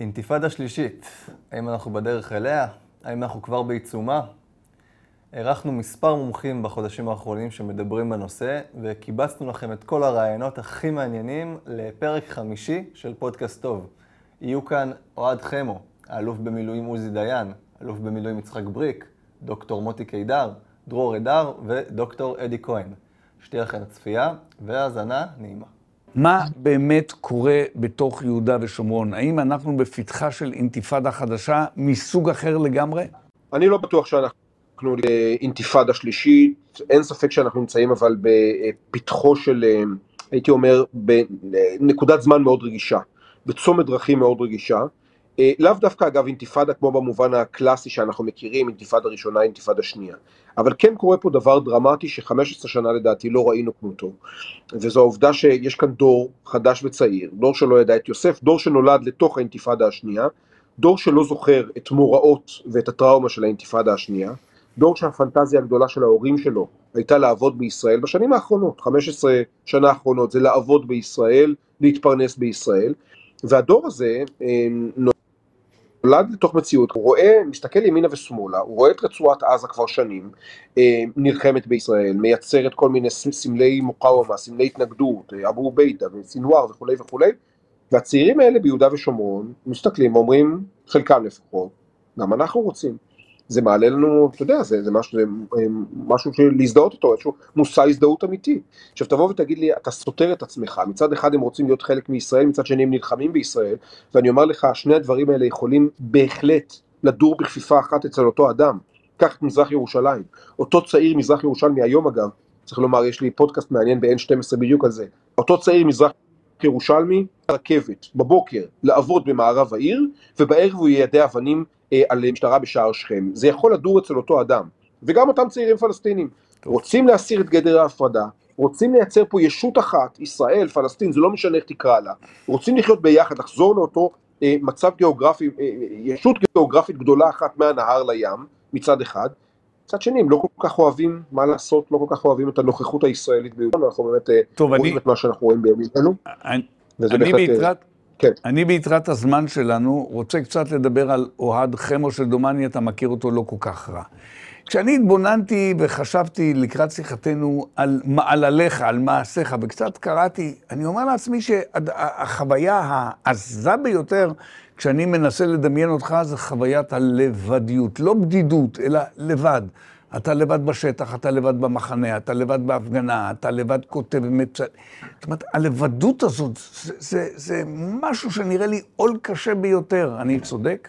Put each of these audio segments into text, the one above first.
אינתיפאדה שלישית, האם אנחנו בדרך אליה? האם אנחנו כבר בעיצומה? אירחנו מספר מומחים בחודשים האחרונים שמדברים בנושא, וקיבצנו לכם את כל הרעיונות הכי מעניינים לפרק חמישי של פודקאסט טוב. יהיו כאן אוהד חמו, האלוף במילואים עוזי דיין, אלוף במילואים יצחק בריק, דוקטור מוטי קידר, דרור אדר ודוקטור אדי כהן. שתהיה לכם צפייה והאזנה נעימה. מה באמת קורה בתוך יהודה ושומרון? האם אנחנו בפתחה של אינתיפאדה חדשה מסוג אחר לגמרי? אני לא בטוח שאנחנו באינתיפאדה שלישית, אין ספק שאנחנו נמצאים אבל בפתחו של, הייתי אומר, בנקודת זמן מאוד רגישה, בצומת דרכים מאוד רגישה. אה, לאו דווקא אגב אינתיפאדה כמו במובן הקלאסי שאנחנו מכירים, אינתיפאדה ראשונה, אינתיפאדה שנייה. אבל כן קורה פה דבר דרמטי ש-15 שנה לדעתי לא ראינו כמותו. וזו העובדה שיש כאן דור חדש וצעיר, דור שלא ידע את יוסף, דור שנולד לתוך האינתיפאדה השנייה, דור שלא זוכר את מוראות ואת הטראומה של האינתיפאדה השנייה, דור שהפנטזיה הגדולה של ההורים שלו הייתה לעבוד בישראל בשנים האחרונות, 15 שנה האחרונות, זה לעבוד בישראל, להתפרנס בישראל, והדור הזה אה, נולד לתוך מציאות, הוא רואה, מסתכל ימינה ושמאלה, הוא רואה את רצועת עזה כבר שנים, אה, נלחמת בישראל, מייצרת כל מיני סמלי מוקאוומה, סמלי התנגדות, אה, אבו עוביידה וסינואר וכולי וכולי, והצעירים האלה ביהודה ושומרון מסתכלים ואומרים, חלקם לפחות, גם אנחנו רוצים. זה מעלה לנו, אתה יודע, זה, זה, משהו, משהו של להזדהות אותו, איזשהו מושא הזדהות אמיתי. עכשיו תבוא ותגיד לי, אתה סותר את עצמך, מצד אחד הם רוצים להיות חלק מישראל, מצד שני הם נלחמים בישראל, ואני אומר לך, שני הדברים האלה יכולים בהחלט לדור בכפיפה אחת אצל אותו אדם. קח את מזרח ירושלים, אותו צעיר מזרח ירושלמי היום אגב, צריך לומר, יש לי פודקאסט מעניין ב-N12 בדיוק על זה, אותו צעיר מזרח ירושלמי, רכבת, בבוקר, לעבוד במערב העיר, ובערב הוא יידה אבנים על משטרה בשער שכם. זה יכול לדור אצל אותו אדם. וגם אותם צעירים פלסטינים. טוב. רוצים להסיר את גדר ההפרדה, רוצים לייצר פה ישות אחת, ישראל, פלסטין, זה לא משנה איך תקרא לה, רוצים לחיות ביחד, לחזור לאותו אה, מצב גיאוגרפי, אה, ישות גיאוגרפית גדולה אחת מהנהר לים, מצד אחד, מצד שני הם לא כל כך אוהבים, מה לעשות, לא כל כך אוהבים את הנוכחות הישראלית ביהודה, אנחנו באמת אה, טוב, רואים אני... את מה שאנחנו רואים בימים אלו. אני, אני בהחלט... כן. אני ביתרת הזמן שלנו רוצה קצת לדבר על אוהד חמו, שדומני אתה מכיר אותו לא כל כך רע. כשאני התבוננתי וחשבתי לקראת שיחתנו על מעלליך, על מעשיך, וקצת קראתי, אני אומר לעצמי שהחוויה העזה ביותר, כשאני מנסה לדמיין אותך, זה חוויית הלבדיות. לא בדידות, אלא לבד. אתה לבד בשטח, אתה לבד במחנה, אתה לבד בהפגנה, אתה לבד כותב ומצ... זאת אומרת, הלבדות הזאת, זה, זה, זה משהו שנראה לי עול קשה ביותר. אני צודק?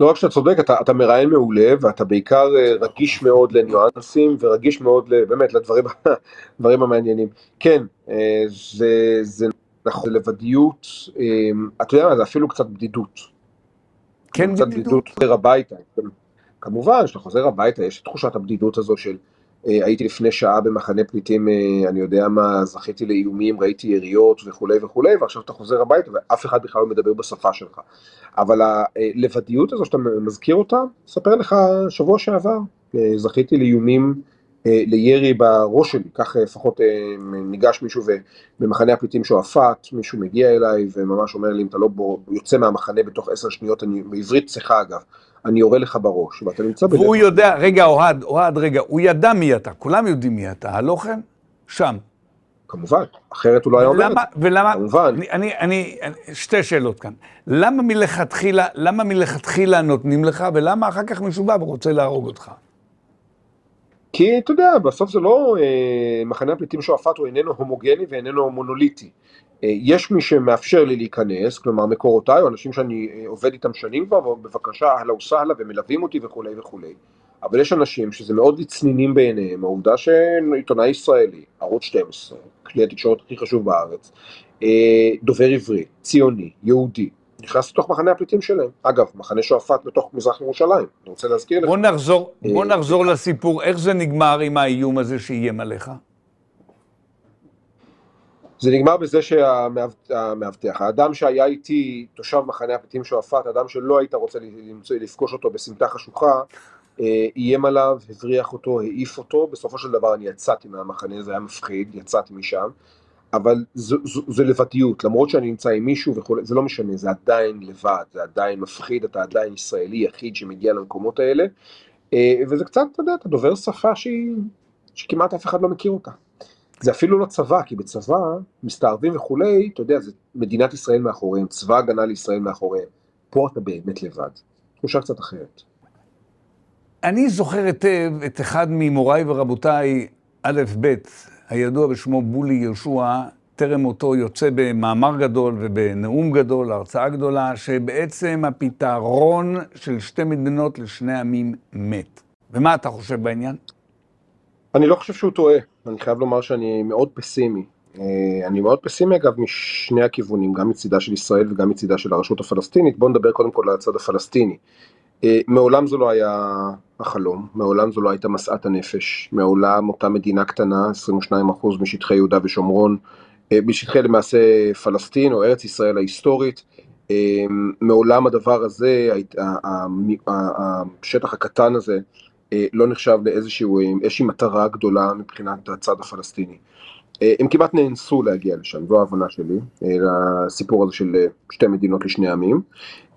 לא רק שאתה צודק, אתה, אתה מראיין מעולה, ואתה בעיקר אה, רגיש מאוד לניואנסים, ורגיש מאוד, באמת, לדברים המעניינים. כן, אה, זה, זה נכון, לבדיות, אה, אתה יודע מה, זה אפילו קצת בדידות. כן, קצת בדידות. קצת בדידות הביתה. כמובן, כשאתה חוזר הביתה, יש את תחושת הבדידות הזו של אה, הייתי לפני שעה במחנה פליטים, אה, אני יודע מה, זכיתי לאיומים, ראיתי יריות וכולי וכולי, ועכשיו אתה חוזר הביתה ואף אחד בכלל לא מדבר בשפה שלך. אבל הלבדיות הזו שאתה מזכיר אותה, אספר לך שבוע שעבר, אה, זכיתי לאיומים לירי בראש שלי, כך לפחות ניגש מישהו במחנה הפליטים שועפאט, מישהו מגיע אליי וממש אומר לי אם אתה לא יוצא מהמחנה בתוך עשר שניות, אני, בעברית צחה אגב, אני יורה לך בראש, ואתה נמצא בלב. והוא יודע, רגע, אוהד, אוהד, רגע, הוא ידע מי אתה, כולם יודעים מי אתה, כן? שם. כמובן, אחרת הוא לא היה אומר את זה. ולמה, כמובן. אני, אני, אני, שתי שאלות כאן. למה מלכתחילה, למה מלכתחילה נותנים לך, ולמה אחר כך מישהו בא ורוצה להרוג אותך? כי אתה יודע, בסוף זה לא, אה, מחנה הפליטים שועפאט הוא איננו הומוגני ואיננו מונוליטי. אה, יש מי שמאפשר לי להיכנס, כלומר מקורותיי, או אנשים שאני אה, עובד איתם שנים כבר, בבקשה, אהלה וסהלה, ומלווים אותי וכולי וכולי. אבל יש אנשים שזה מאוד לצנינים בעיניהם, העובדה שעיתונאי ישראלי, ערוץ 12, כלי התקשורת הכי חשוב בארץ, אה, דובר עברית, ציוני, יהודי, נכנס לתוך מחנה הפליטים שלהם. אגב, מחנה שועפאט בתוך מזרח ירושלים, אני רוצה להזכיר לך. בוא נחזור, בוא נחזור לסיפור, איך זה נגמר עם האיום הזה שאיים עליך? זה נגמר בזה שהמאבטח, האדם שהיה איתי תושב מחנה הפליטים שועפאט, אדם שלא היית רוצה למצוא, לפגוש אותו בסמטה חשוכה, אה, איים עליו, הבריח אותו, העיף אותו, בסופו של דבר אני יצאתי מהמחנה, זה היה מפחיד, יצאתי משם. אבל זה לבדיות, למרות שאני נמצא עם מישהו וכולי, זה לא משנה, זה עדיין לבד, זה עדיין מפחיד, אתה עדיין ישראלי יחיד שמגיע למקומות האלה, אה, וזה קצת, אתה יודע, אתה דובר שפה שהיא, שכמעט אף אחד לא מכיר אותה. זה אפילו לא צבא, כי בצבא מסתערבים וכולי, אתה יודע, זה מדינת ישראל מאחוריהם, צבא הגנה לישראל מאחוריהם. פה אתה באמת לבד. תחושה קצת אחרת. אני זוכר היטב את אחד ממוריי ורבותיי, א', ב', הידוע בשמו בולי יהושע, טרם מותו יוצא במאמר גדול ובנאום גדול, הרצאה גדולה, שבעצם הפתרון של שתי מדינות לשני עמים מת. ומה אתה חושב בעניין? אני לא חושב שהוא טועה. אני חייב לומר שאני מאוד פסימי. אה, אני מאוד פסימי אגב משני הכיוונים, גם מצידה של ישראל וגם מצידה של הרשות הפלסטינית. בואו נדבר קודם כל על הצד הפלסטיני. אה, מעולם זו לא היה החלום, מעולם זו לא הייתה משאת הנפש, מעולם אותה מדינה קטנה, 22% משטחי יהודה ושומרון, אה, בשטחי למעשה פלסטין או ארץ ישראל ההיסטורית, אה, מעולם הדבר הזה, השטח הקטן הזה, לא נחשב לאיזושהי מטרה גדולה מבחינת הצד הפלסטיני. הם כמעט נאנסו להגיע לשם, זו ההבנה שלי, לסיפור הזה של שתי מדינות לשני עמים.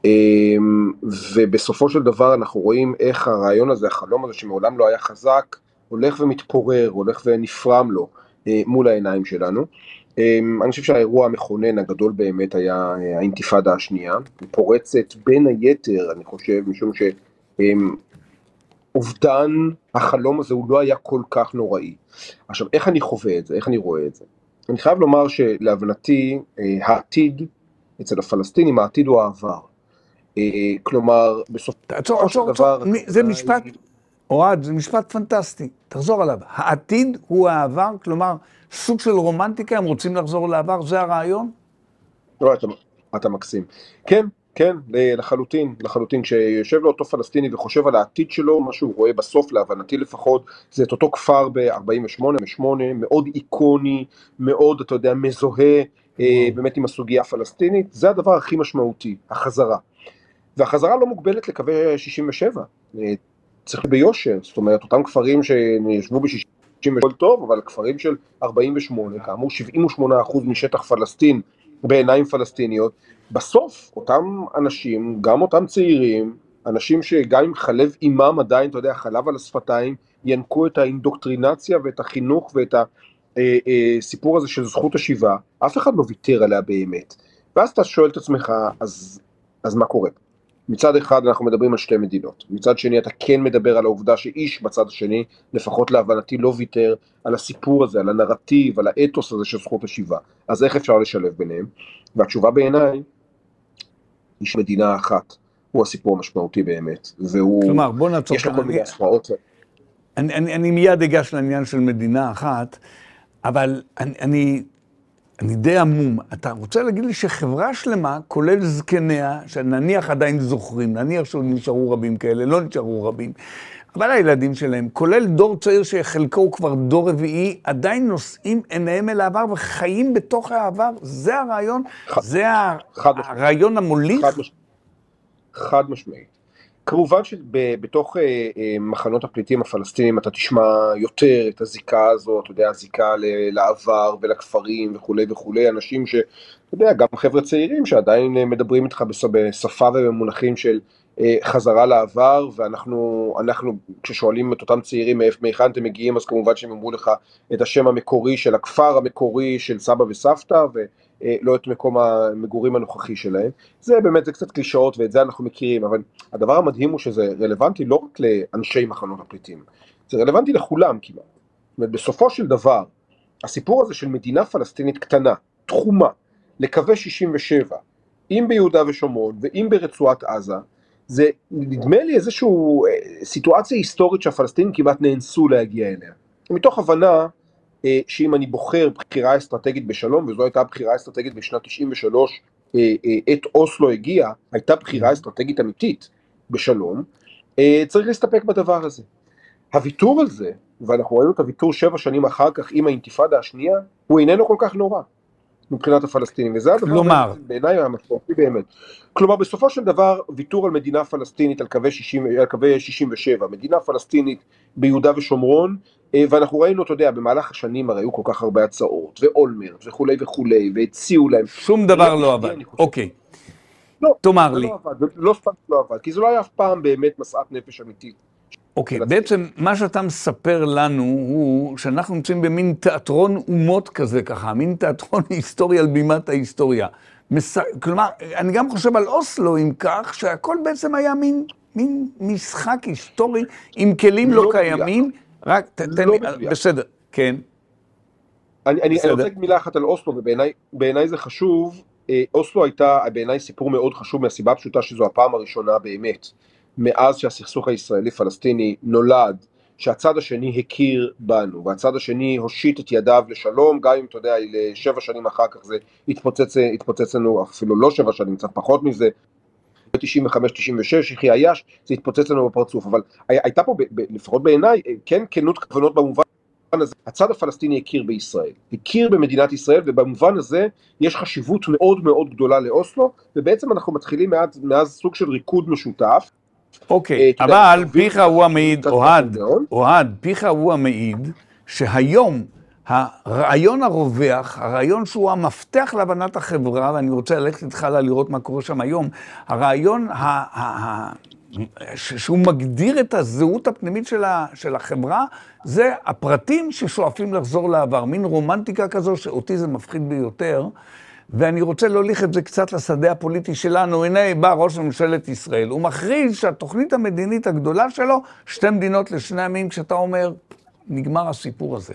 אמ, ובסופו של דבר אנחנו רואים איך הרעיון הזה, החלום הזה שמעולם לא היה חזק, הולך ומתפורר, הולך ונפרם לו אה, מול העיניים שלנו. אמ, אני חושב שהאירוע המכונן הגדול באמת היה אה, האינתיפאדה השנייה, היא פורצת בין היתר, אני חושב, משום שאובדן החלום הזה הוא לא היה כל כך נוראי. עכשיו, איך אני חווה את זה? איך אני רואה את זה? אני חייב לומר שלהבנתי, אה, העתיד אצל הפלסטינים, העתיד הוא העבר. אה, כלומר, בסופו של דבר... זה משפט, אוהד, זה משפט פנטסטי, תחזור עליו. העתיד הוא העבר, כלומר, סוג של רומנטיקה, הם רוצים לחזור לעבר, זה הרעיון? לא, אתה, אתה מקסים. כן, כן, לחלוטין, לחלוטין. כשיושב לו אותו פלסטיני וחושב על העתיד שלו, מה שהוא רואה בסוף, להבנתי לפחות, זה את אותו כפר ב-48, 8 מאוד איקוני, מאוד, אתה יודע, מזוהה, אה, באמת עם הסוגיה הפלסטינית, זה הדבר הכי משמעותי, החזרה. והחזרה לא מוגבלת לקווי 67, אה, צריך ביושר, זאת אומרת, אותם כפרים שישבו ב-67 טוב, אבל כפרים של 48, כאמור 78% משטח פלסטין בעיניים פלסטיניות, בסוף אותם אנשים, גם אותם צעירים, אנשים שגם אם חלב עימם עדיין, אתה יודע, חלב על השפתיים, ינקו את האינדוקטרינציה ואת החינוך ואת הסיפור אה, הזה של זכות השיבה, אף אחד לא ויתר עליה באמת. ואז אתה שואל את עצמך, אז, אז מה קורה? מצד אחד אנחנו מדברים על שתי מדינות, מצד שני אתה כן מדבר על העובדה שאיש בצד השני, לפחות להבנתי לא ויתר על הסיפור הזה, על הנרטיב, על האתוס הזה של זכות השיבה. אז איך אפשר לשלב ביניהם? והתשובה בעיניי, איש מדינה אחת, הוא הסיפור המשמעותי באמת, והוא, כלומר, בוא נעצור יש לו כל מיני השפעות. אני, אני, אני מיד אגש לעניין של מדינה אחת, אבל אני, אני אני די עמום. אתה רוצה להגיד לי שחברה שלמה, כולל זקניה, שנניח עדיין זוכרים, נניח שעוד נשארו רבים כאלה, לא נשארו רבים, אבל הילדים שלהם, כולל דור צעיר שחלקו הוא כבר דור רביעי, עדיין נושאים עיניהם אל העבר וחיים בתוך העבר. זה הרעיון, ח... זה הרעיון המוליך. חד, מש... חד משמעית. כמובן שבתוך אה, אה, מחנות הפליטים הפלסטינים אתה תשמע יותר את הזיקה הזאת, אתה יודע, הזיקה לעבר ולכפרים וכולי וכולי, אנשים ש... אתה יודע, גם חבר'ה צעירים שעדיין אה, מדברים איתך בשפה ובמונחים של חזרה לעבר, ואנחנו, אנחנו, כששואלים את אותם צעירים מהיכן אתם מגיעים, אז כמובן שהם אמרו לך את השם המקורי של הכפר המקורי של סבא וסבתא, ו... אה, את מקום המגורים הנוכחי שלהם. זה באמת, זה קצת קלישאות ואת זה אנחנו מכירים, אבל הדבר המדהים הוא שזה רלוונטי לא רק לאנשי מחנות הפליטים, זה רלוונטי לכולם כמעט. זאת אומרת, בסופו של דבר, הסיפור הזה של מדינה פלסטינית קטנה, תחומה, לקווי 67, אם ביהודה ושומרון ואם ברצועת עזה, זה נדמה לי איזושהי אה, סיטואציה היסטורית שהפלסטינים כמעט נאנסו להגיע אליה. מתוך הבנה אה, שאם אני בוחר בחירה אסטרטגית בשלום, וזו הייתה הבחירה האסטרטגית בשנת 93, עת אה, אוסלו הגיע, הייתה בחירה אסטרטגית אמיתית בשלום, צריך להסתפק בדבר הזה. הוויתור על זה, ואנחנו ראינו את הוויתור שבע שנים אחר כך עם האינתיפאדה השנייה, הוא איננו כל כך נורא. מבחינת הפלסטינים, וזה הדבר כלומר, בעיניי המשמעותי באמת. כלומר, בסופו של דבר, ויתור על מדינה פלסטינית על קווי, 60, על קווי 67, מדינה פלסטינית ביהודה ושומרון, אה, ואנחנו ראינו, אתה יודע, במהלך השנים הרי היו כל כך הרבה הצעות, ואולמרט וכולי וכולי, והציעו להם. שום דבר לא עבד, אוקיי. לא, תאמר לי. לא עבד, לא סתם לא עבד, כי זה לא היה אף פעם באמת משאת נפש אמיתית. אוקיי, בעצם מה שאתה מספר לנו הוא שאנחנו נמצאים במין תיאטרון אומות כזה ככה, מין תיאטרון היסטורי על בימת ההיסטוריה. מס... כלומר, אני גם חושב על אוסלו, אם כך, שהכל בעצם היה מין, מין משחק היסטורי עם כלים לא, לא קיימים. רק תן לא לי, בסדר, כן. אני, אני, אני רוצה להגיד מילה אחת על אוסלו, ובעיניי זה חשוב. אה, אוסלו הייתה בעיניי סיפור מאוד חשוב מהסיבה הפשוטה שזו הפעם הראשונה באמת, מאז שהסכסוך הישראלי-פלסטיני נולד, שהצד השני הכיר בנו, והצד השני הושיט את ידיו לשלום, גם אם אתה יודע, שבע שנים אחר כך זה התפוצץ, התפוצץ לנו, אפילו לא שבע שנים, קצת פחות מזה, ב-95-96, יחי עייש, זה התפוצץ לנו בפרצוף, אבל הייתה פה, ב, ב, לפחות בעיניי, כן כנות כוונות במובן הזה, הצד הפלסטיני הכיר בישראל, הכיר במדינת ישראל, ובמובן הזה יש חשיבות מאוד מאוד גדולה לאוסלו, ובעצם אנחנו מתחילים מאז, מאז סוג של ריקוד משותף. אוקיי, אה, אבל פיך הוא המעיד, אוהד, אוהד, פיך הוא המעיד, שהיום הרעיון הרווח, הרעיון שהוא המפתח להבנת החברה, ואני רוצה ללכת איתך לראות מה קורה שם היום, הרעיון שהוא מגדיר את הזהות הפנימית של, ה, של החברה, זה הפרטים ששואפים לחזור לעבר. מין רומנטיקה כזו שאותי זה מפחיד ביותר. ואני רוצה להוליך את זה קצת לשדה הפוליטי שלנו. הנה בא ראש ממשלת ישראל, הוא מכריז שהתוכנית המדינית הגדולה שלו, שתי מדינות לשני עמים, כשאתה אומר, נגמר הסיפור הזה.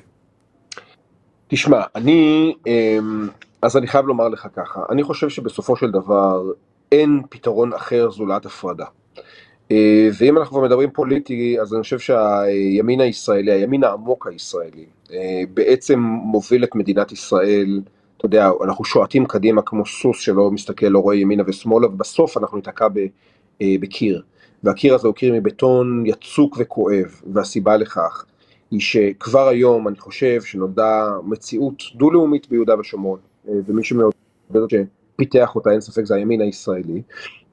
תשמע, אני, אמ, אז אני חייב לומר לך ככה, אני חושב שבסופו של דבר אין פתרון אחר זולת הפרדה. אה, ואם אנחנו מדברים פוליטי, אז אני חושב שהימין הישראלי, הימין העמוק הישראלי, אה, בעצם מוביל את מדינת ישראל, אתה יודע, אנחנו שועטים קדימה כמו סוס שלא מסתכל, לא רואה ימינה ושמאלה, ובסוף אנחנו ניתקע אה, בקיר. והקיר הזה הוא קיר מבטון יצוק וכואב, והסיבה לכך היא שכבר היום אני חושב שנולדה מציאות דו-לאומית ביהודה ושומרון, אה, ומי שמאוד שפיתח אותה אין ספק זה הימין הישראלי.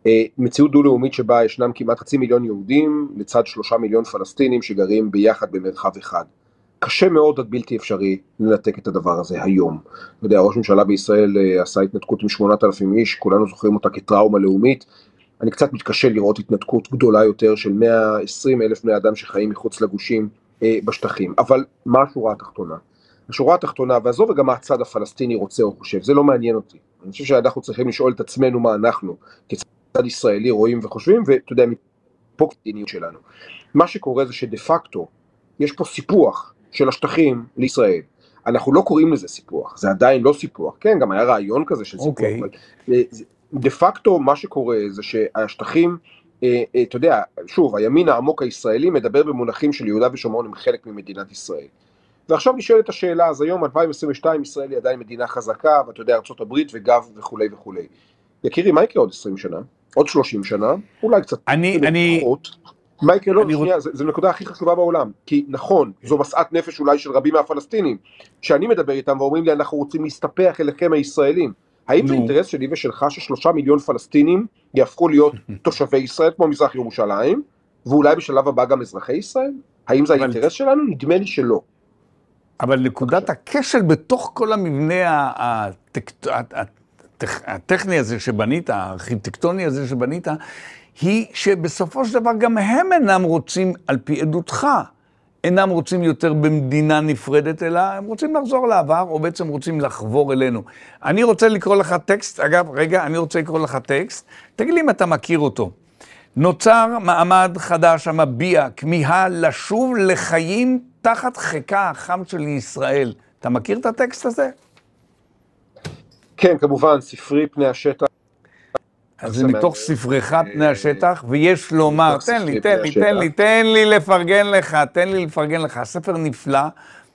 אה, מציאות דו-לאומית שבה ישנם כמעט חצי מיליון יהודים לצד שלושה מיליון פלסטינים שגרים ביחד במרחב אחד. קשה מאוד עד בלתי אפשרי לנתק את הדבר הזה היום. אתה יודע, ראש ממשלה בישראל אה, עשה התנתקות עם שמונת אלפים איש, כולנו זוכרים אותה כטראומה לאומית. אני קצת מתקשה לראות התנתקות גדולה יותר של 120 אלף בני אדם שחיים מחוץ לגושים אה, בשטחים. אבל מה השורה התחתונה? השורה התחתונה, ועזוב וגם מה הצד הפלסטיני רוצה או חושב, זה לא מעניין אותי. אני חושב שאנחנו צריכים לשאול את עצמנו מה אנחנו, כצד ישראלי, רואים וחושבים, ואתה יודע, מפה המדיניות שלנו. מה שקורה זה שדה פקטו, יש פה סיפוח של השטחים לישראל. אנחנו לא קוראים לזה סיפוח, זה עדיין לא סיפוח, כן, גם היה רעיון כזה של סיפוח, okay. אוקיי. אבל אה, דה פקטו מה שקורה זה שהשטחים אה, אה, אתה יודע, שוב, הימין העמוק הישראלי מדבר במונחים של יהודה ושומרון הם חלק ממדינת ישראל. ועכשיו נשאלת השאלה, אז היום 2022 ישראל היא עדיין מדינה חזקה, ואתה יודע, ארה"ב וגב וכולי וכולי. יקירי, מה יקרה עוד 20 שנה? עוד 30 שנה? אולי קצת אני, אני... פחות. מה יקרה? לא, שנייה, רוצ... זו הנקודה הכי חשובה בעולם. כי נכון, זו משאת נפש אולי של רבים מהפלסטינים, שאני מדבר איתם ואומרים לי, אנחנו רוצים להסתפח אליכם הישראלים. האם זה אינטרס שלי ושלך ששלושה מיליון פלסטינים יהפכו להיות תושבי ישראל כמו מזרח ירושלים, ואולי בשלב הבא גם אזרחי ישראל? האם זה האינטרס שלנו? נדמה לי שלא. אבל נקודת הכשל בתוך כל המבנה הטכני הזה שבנית, הארכיטקטוני הזה שבנית, היא שבסופו של דבר גם הם אינם רוצים, על פי עדותך, אינם רוצים יותר במדינה נפרדת, אלא הם רוצים לחזור לעבר, או בעצם רוצים לחבור אלינו. אני רוצה לקרוא לך טקסט, אגב, רגע, אני רוצה לקרוא לך טקסט, תגיד לי אם אתה מכיר אותו. נוצר מעמד חדש המביע כמיהה לשוב לחיים תחת חיקה החם של ישראל. אתה מכיר את הטקסט הזה? כן, כמובן, ספרי פני השטח. אז זה מתוך ספרך פני השטח, ויש לומר, תן לי, תן לי, תן לי, תן לי לפרגן לך, תן לי לפרגן לך. הספר נפלא,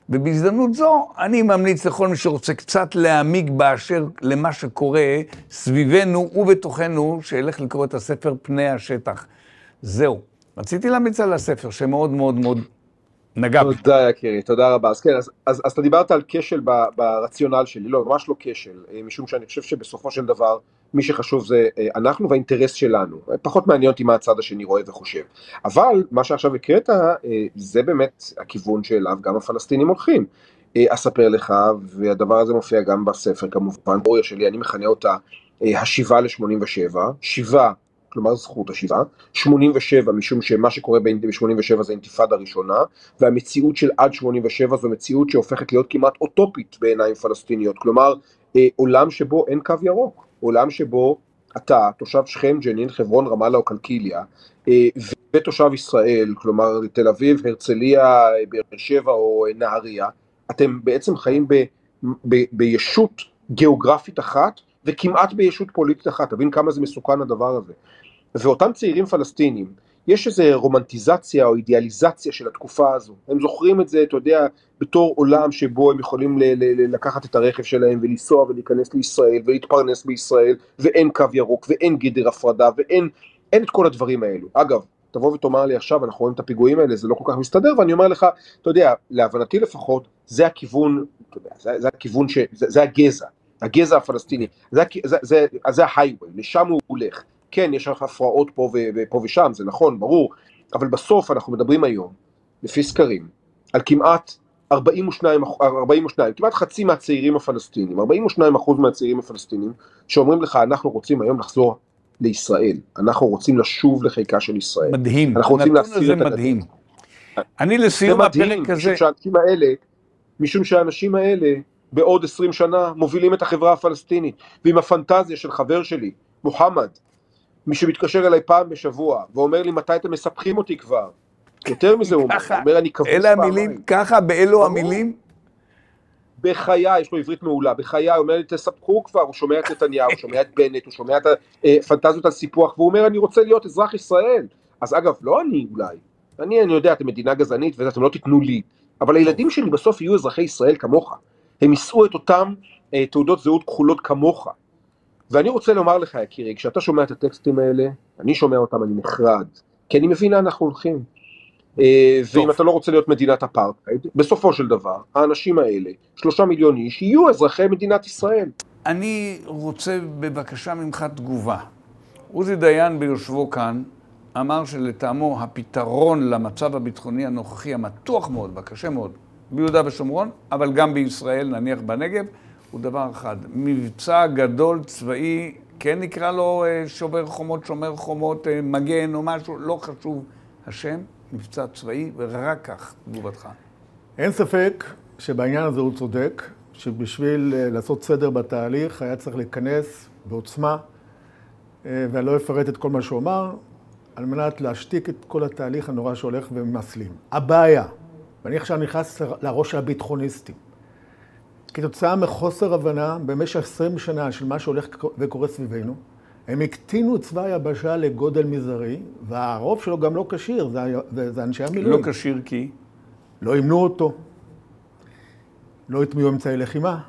ובהזדמנות זו, אני ממליץ לכל מי שרוצה קצת להעמיק באשר למה שקורה סביבנו ובתוכנו, שילך לקרוא את הספר פני השטח. זהו. רציתי להמליץ על הספר, שמאוד מאוד מאוד נגע בי. תודה יקירי, תודה רבה. אז כן, אז, אז, אז אתה דיברת על כשל ברציונל שלי, לא, ממש לא כשל, אה, משום שאני חושב שבסופו של דבר, מי שחשוב זה אה, אנחנו והאינטרס שלנו. פחות מעניין אותי מה הצד השני רואה וחושב. אבל מה שעכשיו הקראת, אה, זה באמת הכיוון שאליו גם הפלסטינים הולכים. אספר לך, והדבר הזה מופיע גם בספר כמובן, תיאוריה שלי, אני מכנה אותה השיבה ל-87, שיבה כלומר זכות השיבה, 87 משום שמה שקורה ב-87 זה אינתיפאדה ראשונה, והמציאות של עד 87 זו מציאות שהופכת להיות כמעט אוטופית בעיניים פלסטיניות, כלומר אה, עולם שבו אין קו ירוק, עולם שבו אתה, תושב שכם, ג'נין, חברון, רמאללה או קלקיליה, אה, ותושב ישראל, כלומר תל אביב, הרצליה, באר שבע או נהריה, אתם בעצם חיים ב, ב, בישות גיאוגרפית אחת וכמעט בישות פוליטית אחת, תבין כמה זה מסוכן הדבר הזה. ואותם צעירים פלסטינים, יש איזו רומנטיזציה או אידיאליזציה של התקופה הזו. הם זוכרים את זה, אתה יודע, בתור עולם שבו הם יכולים ל- ל- לקחת את הרכב שלהם ולנסוע ולהיכנס לישראל ולהתפרנס בישראל, ואין קו ירוק ואין גדר הפרדה ואין את כל הדברים האלו. אגב, תבוא ותאמר לי עכשיו, אנחנו רואים את הפיגועים האלה, זה לא כל כך מסתדר, ואני אומר לך, אתה יודע, להבנתי לפחות, זה הכיוון, אתה יודע, זה, זה הכיוון, ש, זה, זה הגזע, הגזע הפלסטיני, זה, זה, זה, זה ההייווי, לשם הוא הולך. כן, יש לך הפרעות פה, ופה ושם, זה נכון, ברור, אבל בסוף אנחנו מדברים היום, לפי סקרים, על כמעט 42, 42, כמעט חצי מהצעירים הפלסטינים, 42 אחוז מהצעירים הפלסטינים, שאומרים לך, אנחנו רוצים היום לחזור לישראל, אנחנו רוצים לשוב לחיקה של ישראל. מדהים, אנחנו רוצים להסיר את מדהים. אני לסיום הפרק הזה... משום שהאנשים האלה, משום שהאנשים האלה בעוד 20 שנה מובילים את החברה הפלסטינית, ועם הפנטזיה של חבר שלי, מוחמד, מי שמתקשר אליי פעם בשבוע ואומר לי מתי אתם מספחים אותי כבר. יותר מזה הוא אומר, אני כבוש פעמיים. אלה המילים, ככה, באלו המילים? בחיי, יש לו עברית מעולה, בחיי, הוא אומר לי תספחו כבר, הוא שומע את נתניהו, הוא שומע את בנט, הוא שומע את הפנטזיות על סיפוח, והוא אומר אני רוצה להיות אזרח ישראל. אז אגב, לא אני אולי, אני, אני יודע, אתם מדינה גזענית ואתם לא תיתנו לי, אבל הילדים שלי בסוף יהיו אזרחי ישראל כמוך. הם יישאו את אותם אה, תעודות זהות כחולות כמוך. ואני רוצה לומר לך, יקירי, כשאתה שומע את הטקסטים האלה, אני שומע אותם, אני נחרד, כי אני מבין לאן אנחנו הולכים. אה, ואם אתה לא רוצה להיות מדינת אפרטהייד, בסופו של דבר, האנשים האלה, שלושה מיליון איש, יהיו אזרחי מדינת ישראל. אני רוצה בבקשה ממך תגובה. עוזי דיין ביושבו כאן אמר שלטעמו הפתרון למצב הביטחוני הנוכחי המתוח מאוד והקשה מאוד ביהודה ושומרון, אבל גם בישראל, נניח בנגב, הוא דבר אחד, מבצע גדול צבאי, כן נקרא לו אה, שובר חומות, שומר חומות, אה, מגן או משהו, לא חשוב השם, מבצע צבאי, ורק כך תגובתך. אין ספק שבעניין הזה הוא צודק, שבשביל אה, לעשות סדר בתהליך היה צריך להיכנס בעוצמה, ואני לא אפרט את כל מה שהוא אמר, על מנת להשתיק את כל התהליך הנורא שהולך ומסלים. הבעיה, ואני עכשיו נכנס לראש הביטחוניסטים, כתוצאה מחוסר הבנה במשך 20 שנה של מה שהולך וקורה סביבנו, הם הקטינו את צבא היבשה לגודל מזערי, והרוב שלו גם לא כשיר, זה, זה אנשי המילואים. לא כשיר כי? לא אימנו אותו, לא הטמיעו אמצעי לחימה.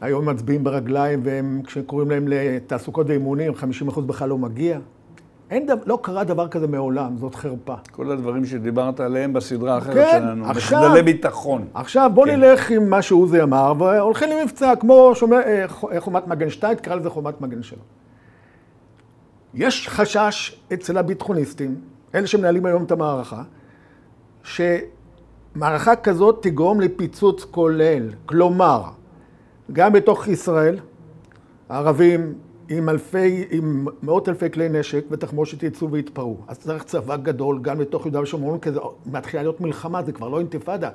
היום מצביעים ברגליים, והם, כשקוראים להם לתעסוקות ואימונים, 50% בכלל לא מגיע. אין, דבר, לא קרה דבר כזה מעולם, זאת חרפה. כל הדברים שדיברת עליהם בסדרה האחרת כן, שלנו, עכשיו, מחדלי ביטחון. עכשיו בוא כן. נלך עם מה שעוזי אמר, והולכים למבצע כמו שומע, אה, חומת מגן 2, תקרא לזה חומת מגן 7. יש חשש אצל הביטחוניסטים, אלה שמנהלים היום את המערכה, שמערכה כזאת תגרום לפיצוץ כולל. כלומר, גם בתוך ישראל, הערבים עם אלפי, עם מאות אלפי כלי נשק ותחמושת יצאו והתפרעו. אז צריך צבא גדול גם בתוך יהודה ושומרון, כי זה מתחילה להיות מלחמה, זה כבר לא אינתיפאדה.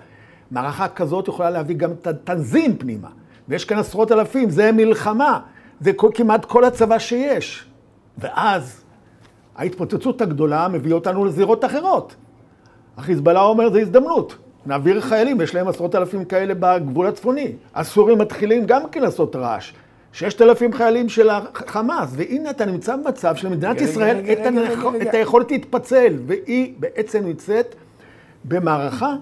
מערכה כזאת יכולה להביא גם את התנזים פנימה. ויש כאן עשרות אלפים, זה מלחמה. זה כמעט כל הצבא שיש. ואז ההתפוצצות הגדולה מביא אותנו לזירות אחרות. החיזבאללה אומר, זה הזדמנות. נעביר חיילים, יש להם עשרות אלפים כאלה בגבול הצפוני. הסורים מתחילים גם כן לעשות רעש. ששת אלפים חיילים של החמאס, והנה אתה נמצא במצב של מדינת ישראל את היכולת להתפצל, והיא בעצם נמצאת במערכה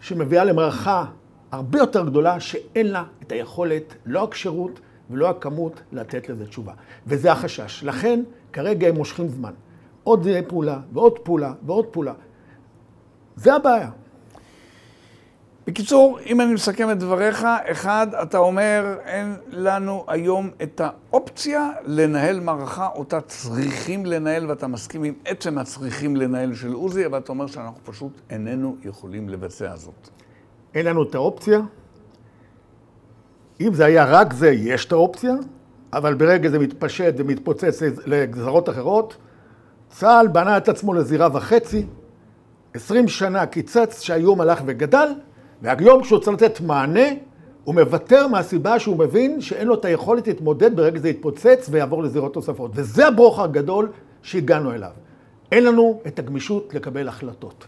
שמביאה למערכה הרבה יותר גדולה, שאין לה את היכולת, לא הכשירות ולא הכמות, לתת לזה תשובה. וזה החשש. לכן, כרגע הם מושכים זמן. עוד פעולה, ועוד פעולה, ועוד פעולה. זה הבעיה. בקיצור, אם אני מסכם את דבריך, אחד, אתה אומר, אין לנו היום את האופציה לנהל מערכה, אותה צריכים לנהל, ואתה מסכים עם עצם הצריכים לנהל של עוזי, אבל אתה אומר שאנחנו פשוט איננו יכולים לבצע זאת. אין לנו את האופציה. אם זה היה רק זה, יש את האופציה, אבל ברגע זה מתפשט ומתפוצץ לגזרות אחרות, צה"ל בנה את עצמו לזירה וחצי, עשרים שנה קיצץ שהאיום הלך וגדל, והיום כשהוא צריך לתת מענה, הוא מוותר מהסיבה שהוא מבין שאין לו את היכולת להתמודד ברגע זה יתפוצץ ויעבור לזירות נוספות. וזה הברוך הגדול שהגענו אליו. אין לנו את הגמישות לקבל החלטות.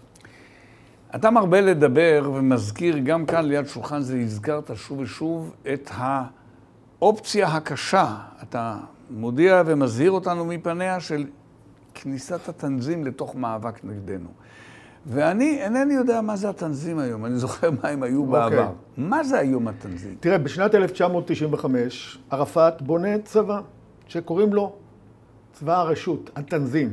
אתה מרבה לדבר ומזכיר, גם כאן ליד שולחן זה הזכרת שוב ושוב את האופציה הקשה. אתה מודיע ומזהיר אותנו מפניה של כניסת התנזים לתוך מאבק נגדנו. ואני אינני יודע מה זה התנזים היום, אני זוכר מה הם היו okay. אוקיי. בעבר. מה זה היום התנזים? תראה, בשנת 1995 ערפאת בונה צבא שקוראים לו צבא הרשות, התנזים.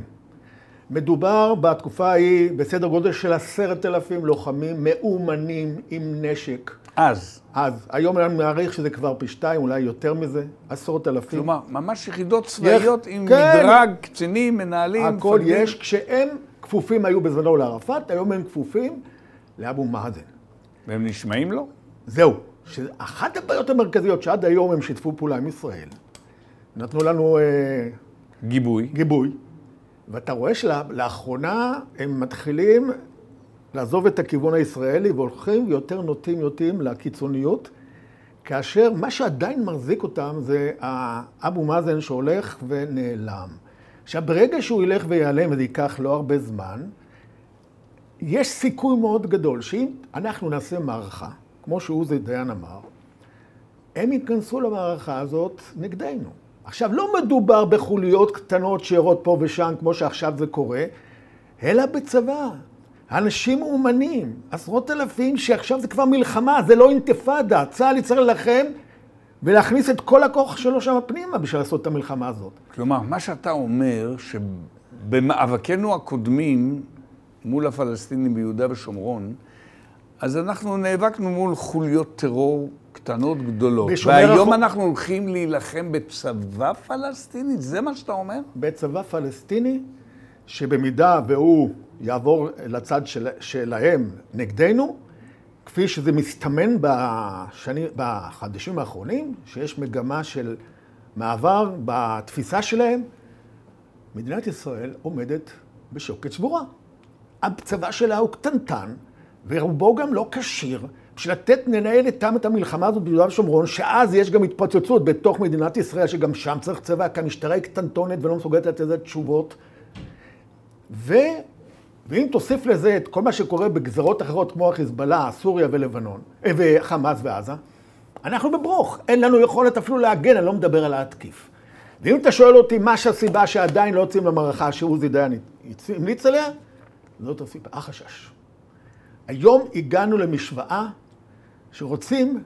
מדובר בתקופה ההיא בסדר גודל של עשרת אלפים לוחמים מאומנים עם נשק. אז. אז. היום אני מעריך שזה כבר פי שתיים, אולי יותר מזה, עשרות אלפים. כלומר, ממש יחידות צבאיות עם כן. מדרג, קצינים, מנהלים, הכל מפגדים. יש, כשהם כפופים היו בזמנו לערפאת, היום הם כפופים לאבו מאזן. והם נשמעים לו? זהו. שאחת הבעיות המרכזיות שעד היום הם שיתפו פעולה עם ישראל, נתנו לנו... אה, גיבוי. גיבוי. ואתה רואה שלאחרונה הם מתחילים לעזוב את הכיוון הישראלי והולכים יותר נוטים נוטים לקיצוניות, כאשר מה שעדיין מחזיק אותם זה אבו מאזן שהולך ונעלם. עכשיו, ברגע שהוא ילך ויעלם, וזה ייקח לא הרבה זמן, יש סיכוי מאוד גדול שאם אנחנו נעשה מערכה, כמו שעוזי דיין אמר, הם ייכנסו למערכה הזאת נגדנו. עכשיו, לא מדובר בחוליות קטנות שירות פה ושם, כמו שעכשיו זה קורה, אלא בצבא. אנשים מאומנים, עשרות אלפים שעכשיו זה כבר מלחמה, זה לא אינתיפאדה. צה"ל יצטרך להילחם ולהכניס את כל הכוח שלו שם פנימה בשביל לעשות את המלחמה הזאת. כלומר, מה שאתה אומר, שבמאבקינו הקודמים מול הפלסטינים ביהודה ושומרון, אז אנחנו נאבקנו מול חוליות טרור קטנות גדולות. והיום הח... אנחנו הולכים להילחם בצבא פלסטיני? זה מה שאתה אומר? בצבא פלסטיני, שבמידה והוא יעבור לצד של... שלהם נגדנו, כפי שזה מסתמן בשני, בחדשים האחרונים, שיש מגמה של מעבר בתפיסה שלהם, מדינת ישראל עומדת בשוקת שבורה. הצבא שלה הוא קטנטן, ורובו גם לא כשיר, בשביל לתת, לנהל איתם את המלחמה הזאת ביהודה ושומרון, שאז יש גם התפוצצות בתוך מדינת ישראל, שגם שם צריך צבא, כי המשטרה היא קטנטונת ולא מסוגלת לתת תשובות. ו... ואם תוסיף לזה את כל מה שקורה בגזרות אחרות כמו החיזבאללה, סוריה ולבנון, אה, וחמאס ועזה, אנחנו בברוך. אין לנו יכולת אפילו להגן, אני לא מדבר על להתקיף. ואם אתה שואל אותי מה שהסיבה שעדיין לא יוצאים למערכה שעוזי דיין המליץ עליה, זאת הסיבה, החשש. היום הגענו למשוואה שרוצים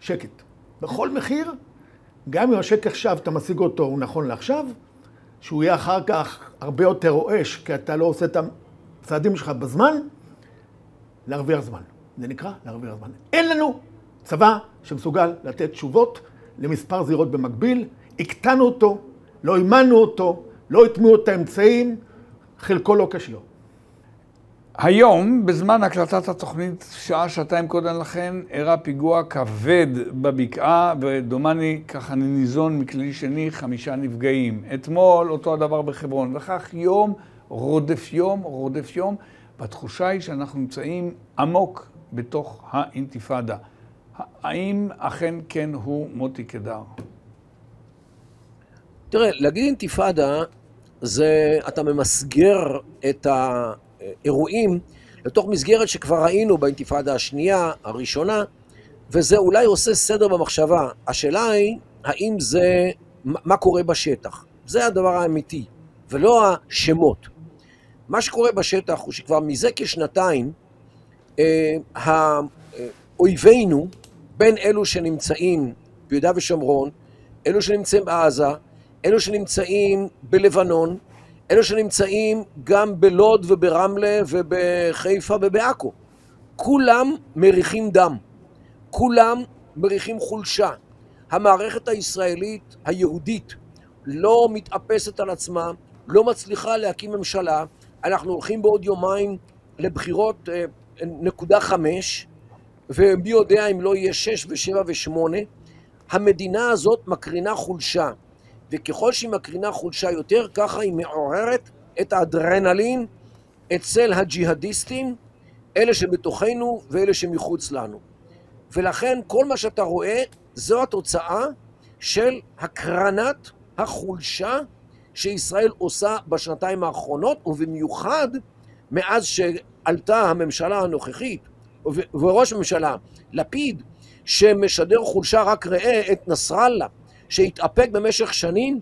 שקט. בכל מחיר, גם אם השקט עכשיו, אתה משיג אותו, הוא נכון לעכשיו, שהוא יהיה אחר כך הרבה יותר רועש, כי אתה לא עושה את הצעדים שלך בזמן, להרוויח זמן. זה נקרא להרוויח זמן. אין לנו צבא שמסוגל לתת תשובות למספר זירות במקביל, הקטנו אותו, לא אימנו אותו, לא הטמיעו את האמצעים, חלקו לא כשיר. היום, בזמן הקלטת התוכנית, שעה, שעתיים קודם לכן, אירע פיגוע כבד בבקעה, ודומני, ככה אני ניזון מכלי שני, חמישה נפגעים. אתמול, אותו הדבר בחברון. וכך יום רודף יום, רודף יום, והתחושה היא שאנחנו נמצאים עמוק בתוך האינתיפאדה. האם אכן כן הוא מוטי קדר? תראה, להגיד אינתיפאדה, זה, אתה ממסגר את ה... אירועים לתוך מסגרת שכבר ראינו באינתיפאדה השנייה, הראשונה, וזה אולי עושה סדר במחשבה. השאלה היא, האם זה, מה קורה בשטח? זה הדבר האמיתי, ולא השמות. מה שקורה בשטח הוא שכבר מזה כשנתיים, אה, אויבינו, בין אלו שנמצאים ביהודה ושומרון, אלו שנמצאים בעזה, אלו שנמצאים בלבנון, אלו שנמצאים גם בלוד וברמלה ובחיפה ובעכו. כולם מריחים דם, כולם מריחים חולשה. המערכת הישראלית, היהודית, לא מתאפסת על עצמה, לא מצליחה להקים ממשלה. אנחנו הולכים בעוד יומיים לבחירות אה, נקודה חמש, ומי יודע אם לא יהיה שש ושבע ושמונה. המדינה הזאת מקרינה חולשה, וככל שהיא מקרינה חולשה יותר, ככה היא מעוררת את האדרנלין אצל הג'יהאדיסטים, אלה שבתוכנו ואלה שמחוץ לנו. ולכן כל מה שאתה רואה זו התוצאה של הקרנת החולשה שישראל עושה בשנתיים האחרונות, ובמיוחד מאז שעלתה הממשלה הנוכחית, וראש הממשלה, לפיד, שמשדר חולשה רק ראה את נסראללה, שהתאפק במשך שנים,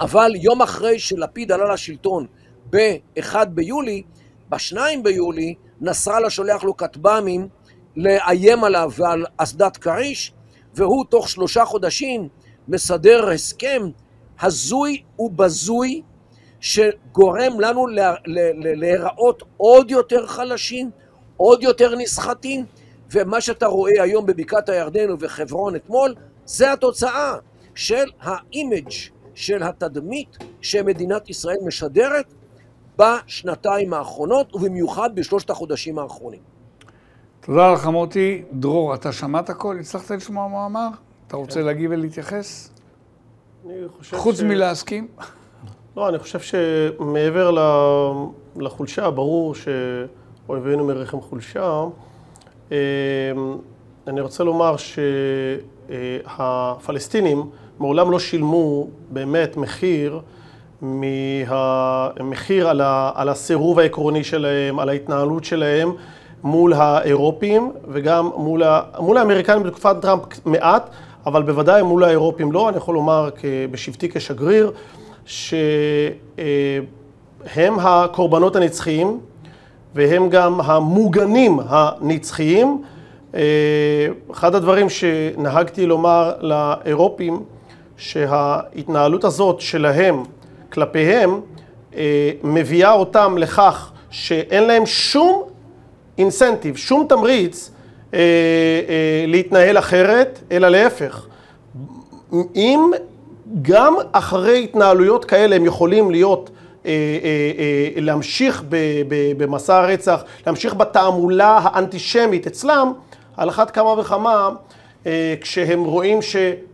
אבל יום אחרי שלפיד עלה לשלטון ב-1 ביולי, ב-2 ביולי נסראללה שולח לו כטב"מים לאיים עליו ועל אסדת כריש, והוא תוך שלושה חודשים מסדר הסכם הזוי ובזוי שגורם לנו להיראות עוד יותר חלשים, עוד יותר נסחטים, ומה שאתה רואה היום בבקעת הירדן ובחברון אתמול, זה התוצאה של האימג' של התדמית שמדינת ישראל משדרת בשנתיים האחרונות, ובמיוחד בשלושת החודשים האחרונים. תודה לך מוטי. דרור, אתה שמעת הכל? הצלחת לשמוע מה אמר? אתה רוצה להגיב ולהתייחס? אני חושב חוץ ש... מלהסכים? לא, אני חושב שמעבר לחולשה, ברור שאויבינו מרחם חולשה. אמ, אני רוצה לומר שהפלסטינים מעולם לא שילמו באמת מחיר מהמחיר על, ה, על הסירוב העקרוני שלהם, על ההתנהלות שלהם מול האירופים וגם מול, ה, מול האמריקנים בתקופת טראמפ מעט, אבל בוודאי מול האירופים לא. אני יכול לומר בשבטי כשגריר שהם הקורבנות הנצחיים והם גם המוגנים הנצחיים. אחד הדברים שנהגתי לומר לאירופים, שההתנהלות הזאת שלהם כלפיהם אה, מביאה אותם לכך שאין להם שום אינסנטיב, שום תמריץ אה, אה, להתנהל אחרת, אלא להפך. אם גם אחרי התנהלויות כאלה הם יכולים להיות, להמשיך במסע הרצח, להמשיך בתעמולה האנטישמית אצלם, על אחת כמה וכמה כשהם רואים שאולי,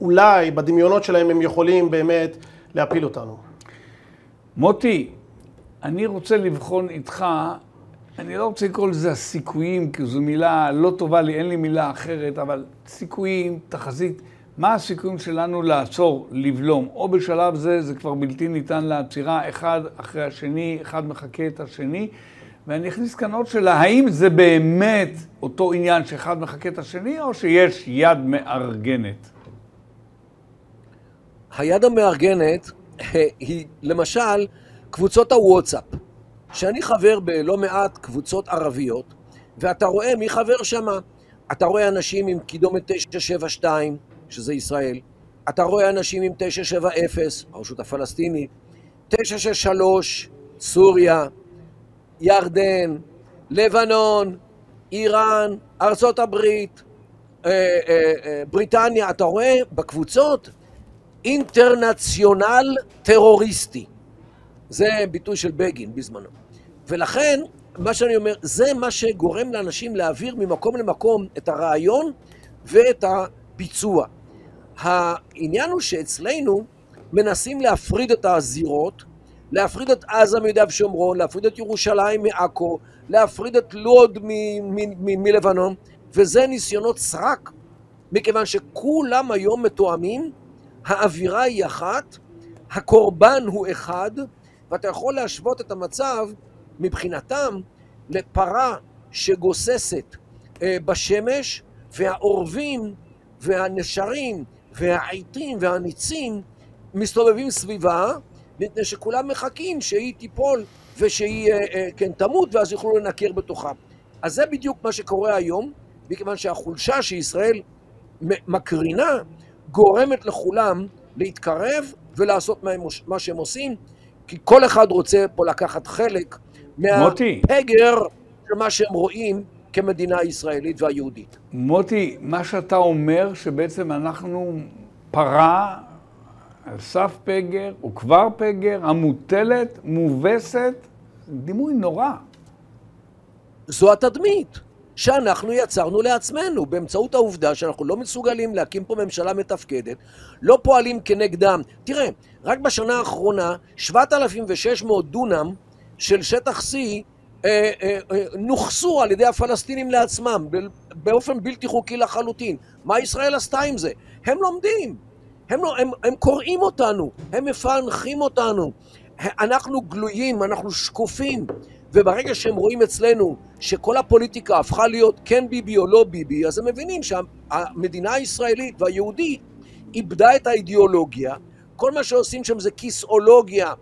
אולי בדמיונות שלהם הם יכולים באמת להפיל אותנו. מוטי, אני רוצה לבחון איתך, אני לא רוצה לקרוא לזה הסיכויים, כי זו מילה לא טובה לי, אין לי מילה אחרת, אבל סיכויים, תחזית, מה הסיכויים שלנו לעצור, לבלום? או בשלב זה, זה כבר בלתי ניתן לעצירה, אחד אחרי השני, אחד מחכה את השני. ואני אכניס כאן עוד שאלה, האם זה באמת אותו עניין שאחד מחכה את השני, או שיש יד מארגנת? היד המארגנת היא למשל קבוצות הוואטסאפ, שאני חבר בלא מעט קבוצות ערביות, ואתה רואה מי חבר שם. אתה רואה אנשים עם קידומת 972, שזה ישראל, אתה רואה אנשים עם 970, הרשות הפלסטינית, 963, סוריה, ירדן, לבנון, איראן, ארצות הברית, אה, אה, בריטניה, אתה רואה בקבוצות אינטרנציונל טרוריסטי. זה ביטוי של בגין בזמנו. ולכן, מה שאני אומר, זה מה שגורם לאנשים להעביר ממקום למקום את הרעיון ואת הביצוע. העניין הוא שאצלנו מנסים להפריד את הזירות, להפריד את עזה מיהודה ושומרון, להפריד את ירושלים מעכו, להפריד את לוד מלבנון, וזה ניסיונות סרק, מכיוון שכולם היום מתואמים האווירה היא אחת, הקורבן הוא אחד, ואתה יכול להשוות את המצב מבחינתם לפרה שגוססת אה, בשמש, והעורבים והנשרים והעיתים והניצים מסתובבים סביבה, מפני שכולם מחכים שהיא תיפול ושהיא אה, אה, כן תמות, ואז יוכלו לנקר בתוכה. אז זה בדיוק מה שקורה היום, מכיוון שהחולשה שישראל מקרינה גורמת לכולם להתקרב ולעשות מה שהם עושים, כי כל אחד רוצה פה לקחת חלק מהפגר של מה שהם רואים כמדינה הישראלית והיהודית. מוטי, מה שאתה אומר, שבעצם אנחנו פרה על סף פגר, או כבר פגר, המוטלת, מובסת, דימוי נורא. זו התדמית שאנחנו יצרנו לעצמנו באמצעות העובדה שאנחנו לא מסוגלים להקים פה ממשלה מתפקדת, לא פועלים כנגדם. תראה, רק בשנה האחרונה 7,600 דונם של שטח C אה, אה, אה, נוכסו על ידי הפלסטינים לעצמם באופן בלתי חוקי לחלוטין. מה ישראל עשתה עם זה? הם לומדים, הם, לא, הם, הם קוראים אותנו, הם מפענחים אותנו. אנחנו גלויים, אנחנו שקופים. וברגע שהם רואים אצלנו שכל הפוליטיקה הפכה להיות כן ביבי או לא ביבי, אז הם מבינים שהמדינה הישראלית והיהודית איבדה את האידיאולוגיה, כל מה שעושים שם זה כיסאולוגיה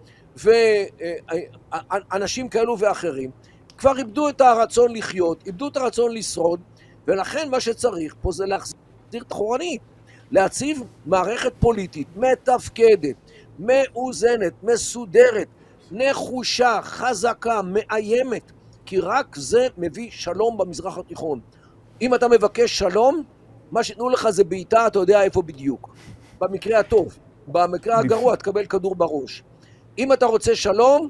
ואנשים כאלו ואחרים, כבר איבדו את הרצון לחיות, איבדו את הרצון לשרוד, ולכן מה שצריך פה זה להחזיר את אחורנית, להציב מערכת פוליטית מתפקדת, מאוזנת, מסודרת, נחושה, חזקה, מאיימת, כי רק זה מביא שלום במזרח התיכון. אם אתה מבקש שלום, מה שתנו לך זה בעיטה, אתה יודע איפה בדיוק. במקרה הטוב. במקרה הגרוע תקבל כדור בראש. אם אתה רוצה שלום,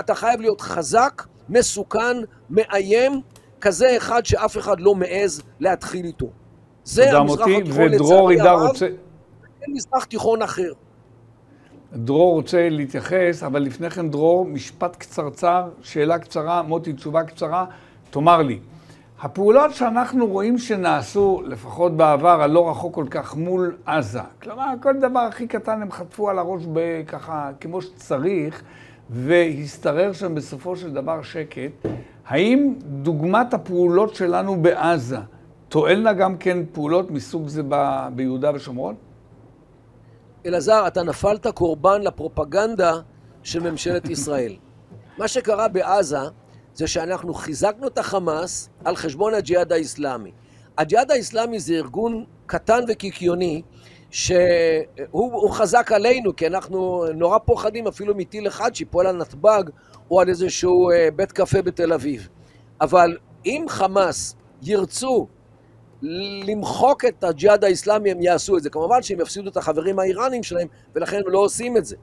אתה חייב להיות חזק, מסוכן, מאיים, כזה אחד שאף אחד לא מעז להתחיל איתו. זה המזרח התיכון לצערי הרב, רוצה... אין מזרח תיכון אחר. דרור רוצה להתייחס, אבל לפני כן דרור, משפט קצרצר, שאלה קצרה, מוטי, תשובה קצרה, תאמר לי, הפעולות שאנחנו רואים שנעשו, לפחות בעבר, הלא רחוק כל כך מול עזה, כלומר, כל דבר הכי קטן הם חטפו על הראש ככה, כמו שצריך, והשתרר שם בסופו של דבר שקט, האם דוגמת הפעולות שלנו בעזה, תועלנה גם כן פעולות מסוג זה ב, ביהודה ושומרון? אלעזר, אתה נפלת קורבן לפרופגנדה של ממשלת ישראל. מה שקרה בעזה זה שאנחנו חיזקנו את החמאס על חשבון הג'יהאד האיסלאמי. הג'יהאד האיסלאמי זה ארגון קטן וקיקיוני שהוא חזק עלינו, כי אנחנו נורא פוחדים אפילו מטיל אחד שיפול על נתב"ג או על איזשהו אה, בית קפה בתל אביב. אבל אם חמאס ירצו למחוק את הג'יהאד האיסלאמי, הם יעשו את זה. כמובן שהם יפסידו את החברים האיראנים שלהם, ולכן הם לא עושים את זה.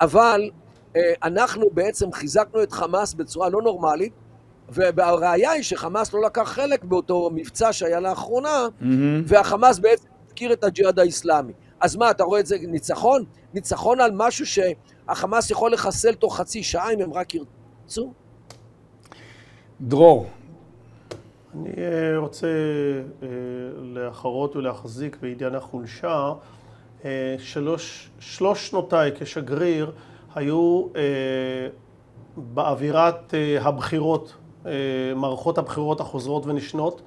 אבל אה, אנחנו בעצם חיזקנו את חמאס בצורה לא נורמלית, והראיה היא שחמאס לא לקח חלק באותו מבצע שהיה לאחרונה, mm-hmm. והחמאס בעצם הזכיר את הג'יהאד האיסלאמי. אז מה, אתה רואה את זה ניצחון? ניצחון על משהו שהחמאס יכול לחסל תוך חצי שעה אם הם רק ירצו? דרור, אני אה, רוצה אה, להחרות ולהחזיק בעניין החולשה. אה, שלוש, שלוש שנותיי כשגריר היו באווירת הבחירות, מערכות הבחירות החוזרות ונשנות.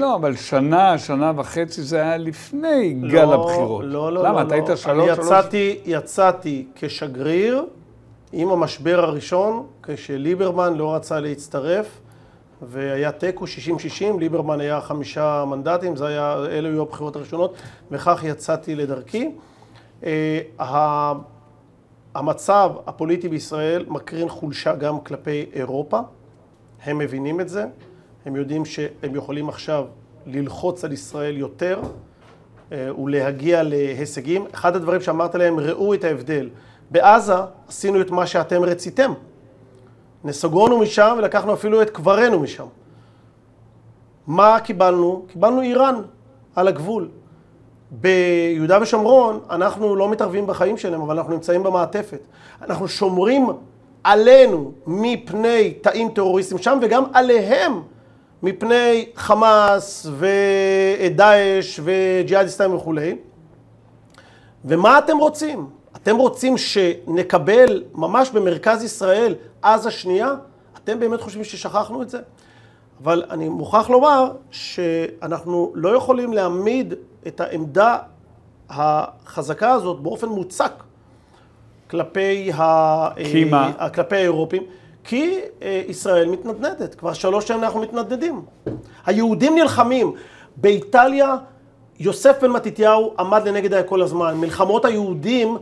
לא, אבל שנה, שנה וחצי זה היה לפני לא, גל הבחירות. לא, לא, למה? לא. למה? אתה היית שלוש, שלוש... אני יצאתי, יצאתי כשגריר עם המשבר הראשון, כשליברמן לא רצה להצטרף. והיה תיקו 60-60, ליברמן היה חמישה מנדטים, זה היה, אלו היו הבחירות הראשונות, וכך יצאתי לדרכי. אה, המצב הפוליטי בישראל מקרין חולשה גם כלפי אירופה, הם מבינים את זה, הם יודעים שהם יכולים עכשיו ללחוץ על ישראל יותר אה, ולהגיע להישגים. אחד הדברים שאמרת להם, ראו את ההבדל. בעזה עשינו את מה שאתם רציתם. נסוגונו משם ולקחנו אפילו את קברנו משם. מה קיבלנו? קיבלנו איראן על הגבול. ביהודה ושומרון אנחנו לא מתערבים בחיים שלהם, אבל אנחנו נמצאים במעטפת. אנחנו שומרים עלינו מפני תאים טרוריסטים שם, וגם עליהם מפני חמאס ודאעש וג'יהאד איסלאם וכולי. ומה אתם רוצים? אתם רוצים שנקבל ממש במרכז ישראל עזה שנייה? אתם באמת חושבים ששכחנו את זה? אבל אני מוכרח לומר שאנחנו לא יכולים להעמיד את העמדה החזקה הזאת באופן מוצק כלפי, ה... אה, כלפי האירופים, כי אה, ישראל מתנדנדת, כבר שלוש שנים אנחנו מתנדנדים. היהודים נלחמים. באיטליה יוסף בן מתתיהו עמד לנגד כל הזמן. מלחמות היהודים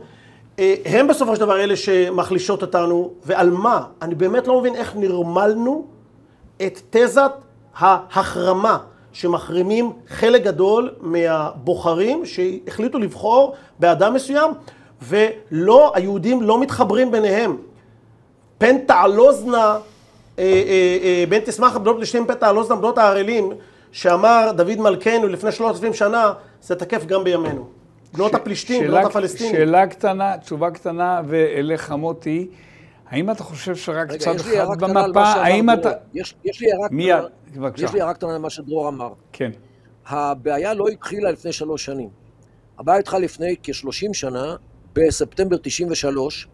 הם בסופו של דבר אלה שמחלישות אותנו, ועל מה? אני באמת לא מבין איך נרמלנו את תזת ההחרמה, שמחרימים חלק גדול מהבוחרים שהחליטו לבחור באדם מסוים, ולא, היהודים לא מתחברים ביניהם. פן תעלוזנה, אה, אה, אה, בן תשמח בנות לשתים פן תעלוזנה בנות הערלים, שאמר דוד מלכנו לפני שלושת אלפים שנה, זה תקף גם בימינו. בנות ש... הפלישתים, שאלה, בנות הפלסטינים. שאלה קטנה, תשובה קטנה, ואליך מוטי, האם אתה חושב שרק רגע, צד אחד במפה, האם אתה... יש, יש לי הערה קטנה, בבקשה. יש לי הערה קטנה למה שדרור אמר. כן. הבעיה לא התחילה לפני שלוש שנים. הבעיה התחילה לפני כ-30 שנה, בספטמבר 93,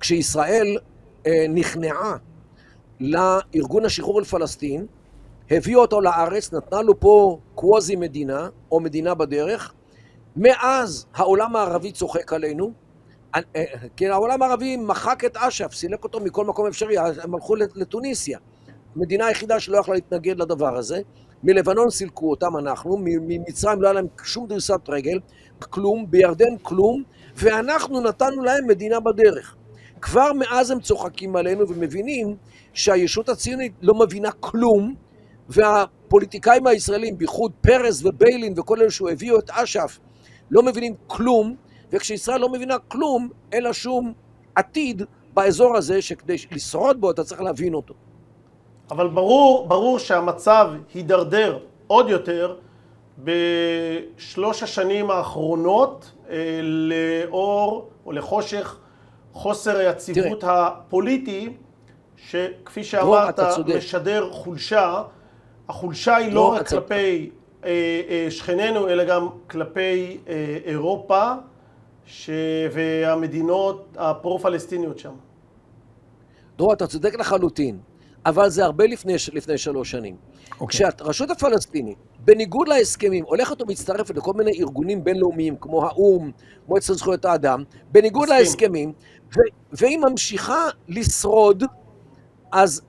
כשישראל אה, נכנעה לארגון השחרור לפלסטין, הביאו אותו לארץ, נתנה לו פה קווזי מדינה, או מדינה בדרך. מאז העולם הערבי צוחק עלינו. אה, אה, כן, העולם הערבי מחק את אש"ף, סילק אותו מכל מקום אפשרי, הם הלכו לטוניסיה. המדינה היחידה שלא יכלה להתנגד לדבר הזה. מלבנון סילקו אותם אנחנו, ממצרים לא היה להם שום דריסת רגל, כלום, בירדן כלום, ואנחנו נתנו להם מדינה בדרך. כבר מאז הם צוחקים עלינו ומבינים שהישות הציונית לא מבינה כלום, והפוליטיקאים הישראלים, בייחוד פרס וביילין וכל אלה שהביאו את אש"ף, לא מבינים כלום, וכשישראל לא מבינה כלום, אין לה שום עתיד באזור הזה, שכדי לשרוד בו אתה צריך להבין אותו. אבל ברור, ברור שהמצב הידרדר עוד יותר בשלוש השנים האחרונות אה, לאור או לחושך חוסר היציבות הפוליטי, שכפי שאמרת, משדר חולשה. החולשה היא לא רק כלפי שכנינו, אלא גם כלפי אה, אירופה ש... והמדינות הפרו-פלסטיניות שם. דרור, אתה צודק לחלוטין, אבל זה הרבה לפני, לפני שלוש שנים. Okay. אוקיי. כשהרשות הפלסטינית, בניגוד להסכמים, הולכת ומצטרפת לכל מיני ארגונים בינלאומיים, כמו האו"ם, מועצת זכויות האדם, בניגוד מסכים. להסכמים, ו- והיא ממשיכה לשרוד, אז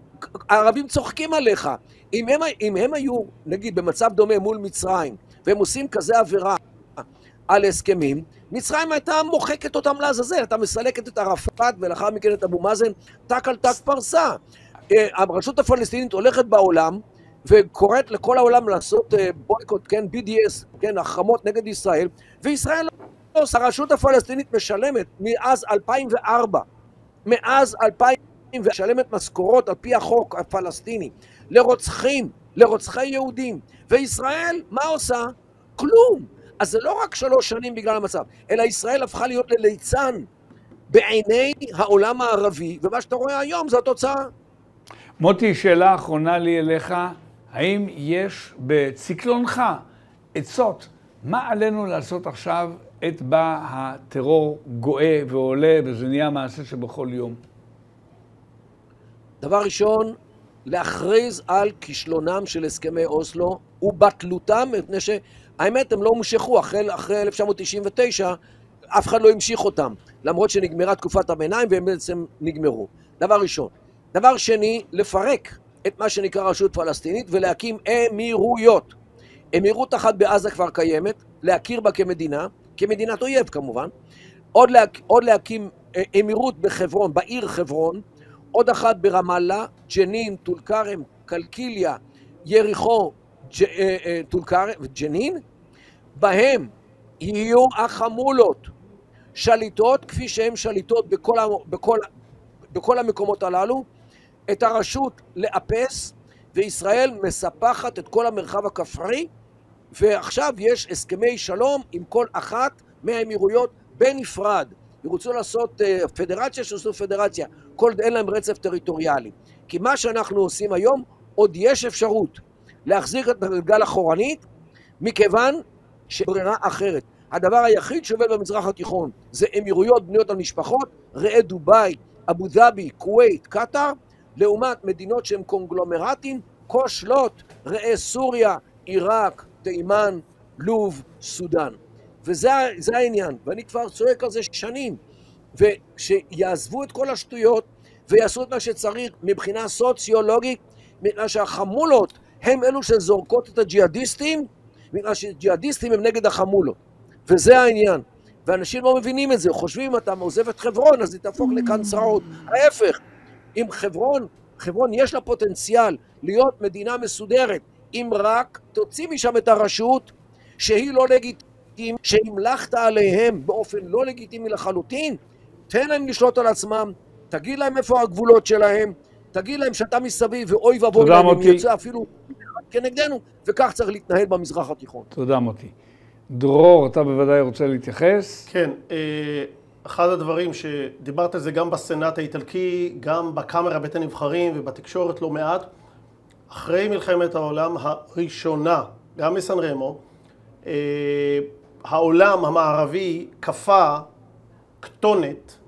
הערבים צוחקים עליך. אם הם, אם הם היו, נגיד, במצב דומה מול מצרים, והם עושים כזה עבירה על הסכמים, מצרים הייתה מוחקת אותם לעזאזל, הייתה מסלקת את ערפאת ולאחר מכן את אבו מאזן, טק על טק פרסה. אה, הרשות הפלסטינית הולכת בעולם וקוראת לכל העולם לעשות אה, בויקוט, כן, BDS, כן, החרמות נגד ישראל, וישראל לא עושה. הרשות הפלסטינית משלמת מאז 2004, מאז 2000, משלמת משכורות על פי החוק הפלסטיני לרוצחים, לרוצחי יהודים, וישראל, מה עושה? כלום. אז זה לא רק שלוש שנים בגלל המצב, אלא ישראל הפכה להיות לליצן בעיני העולם הערבי, ומה שאתה רואה היום זה התוצאה. מוטי, שאלה אחרונה לי אליך, האם יש בציקלונך עצות מה עלינו לעשות עכשיו עת בה הטרור גואה ועולה וזה נהיה מעשה שבכל יום? דבר ראשון, להכריז על כישלונם של הסכמי אוסלו ובטלותם, מפני שהאמת הם לא הומשכו אחרי, אחרי 1999, אף אחד לא המשיך אותם, למרות שנגמרה תקופת הביניים והם בעצם נגמרו. דבר ראשון. דבר שני, לפרק את מה שנקרא רשות פלסטינית ולהקים אמירויות. אמירות אחת בעזה כבר קיימת, להכיר בה כמדינה, כמדינת אויב כמובן, עוד, לה, עוד להקים אה, אמירות בחברון, בעיר חברון, עוד אחת ברמאללה, ג'נין, טול כרם, קלקיליה, יריחו, אה, אה, טול כרם וג'נין, בהם יהיו החמולות שליטות כפי שהן שליטות בכל, בכל, בכל המקומות הללו, את הרשות לאפס, וישראל מספחת את כל המרחב הכפרי, ועכשיו יש הסכמי שלום עם כל אחת מהאמירויות בנפרד. ירצו לעשות uh, פדרציה, שיעשו פדרציה, כל עוד אין להם רצף טריטוריאלי. כי מה שאנחנו עושים היום, עוד יש אפשרות להחזיר את הגלגל אחורנית, מכיוון שברירה אחרת. הדבר היחיד שעובד במזרח התיכון זה אמירויות בנויות על משפחות, ראה דובאי, אבו דאבי, כווית, קטאר, לעומת מדינות שהן קונגלומרטים, כושלות, ראה סוריה, עיראק, תימן, לוב, סודאן. וזה העניין, ואני כבר צועק על זה שנים. ושיעזבו את כל השטויות ויעשו את מה שצריך מבחינה סוציולוגית, בגלל שהחמולות הם אלו שזורקות את הג'יהאדיסטים, בגלל שג'יהאדיסטים הם נגד החמולות. וזה העניין. ואנשים לא מבינים את זה, חושבים אם אתה עוזב את חברון אז היא תהפוך לכאן צרעות. ההפך, אם חברון, חברון יש לה פוטנציאל להיות מדינה מסודרת, אם רק תוציא משם את הרשות שהיא לא לגיטימית, שהמלכת עליהם באופן לא לגיטימי לחלוטין, תן להם לשלוט על עצמם, תגיד להם איפה הגבולות שלהם, תגיד להם שאתה מסביב ואוי ואבוי להם אם יוצא אפילו כנגדנו, וכך צריך להתנהל במזרח התיכון. תודה מוטי. דרור, אתה בוודאי רוצה להתייחס? כן, אה, אחד הדברים שדיברת על זה גם בסנאט האיטלקי, גם בקאמרה בית הנבחרים ובתקשורת לא מעט, אחרי מלחמת העולם הראשונה, גם בסן רמו, אה, העולם המערבי כפה כתונת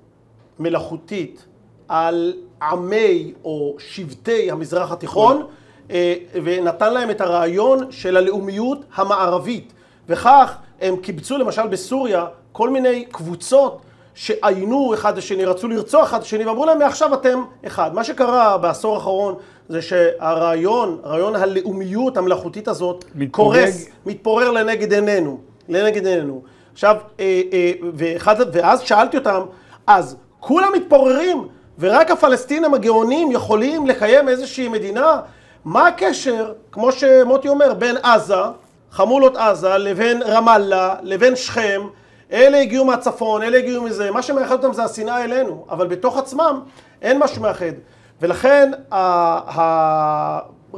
מלאכותית על עמי או שבטי המזרח התיכון אה, ונתן להם את הרעיון של הלאומיות המערבית וכך הם קיבצו למשל בסוריה כל מיני קבוצות שעיינו אחד לשני, רצו לרצוח אחד לשני ואמרו להם מעכשיו אתם אחד. מה שקרה בעשור האחרון זה שהרעיון, רעיון הלאומיות המלאכותית הזאת מתפורג. קורס, מתפורר לנגד עינינו, לנגד עינינו. עכשיו, אה, אה, ואחד, ואז שאלתי אותם, אז כולם מתפוררים ורק הפלסטינים הגאונים יכולים לקיים איזושהי מדינה? מה הקשר, כמו שמוטי אומר, בין עזה, חמולות עזה, לבין רמאללה, לבין שכם? אלה הגיעו מהצפון, אלה הגיעו מזה, מה שמאחד אותם זה השנאה אלינו, אבל בתוך עצמם אין משהו מאחד. ולכן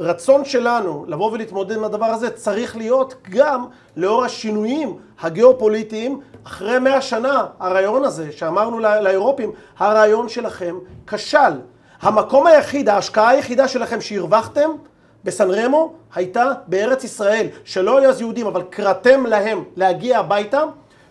הרצון שלנו לבוא ולהתמודד עם הדבר הזה צריך להיות גם לאור השינויים הגיאופוליטיים אחרי מאה שנה, הרעיון הזה שאמרנו לאירופים, הרעיון שלכם כשל. המקום היחיד, ההשקעה היחידה שלכם שהרווחתם בסן רמו הייתה בארץ ישראל, שלא היו אז יהודים, אבל קראתם להם להגיע הביתה,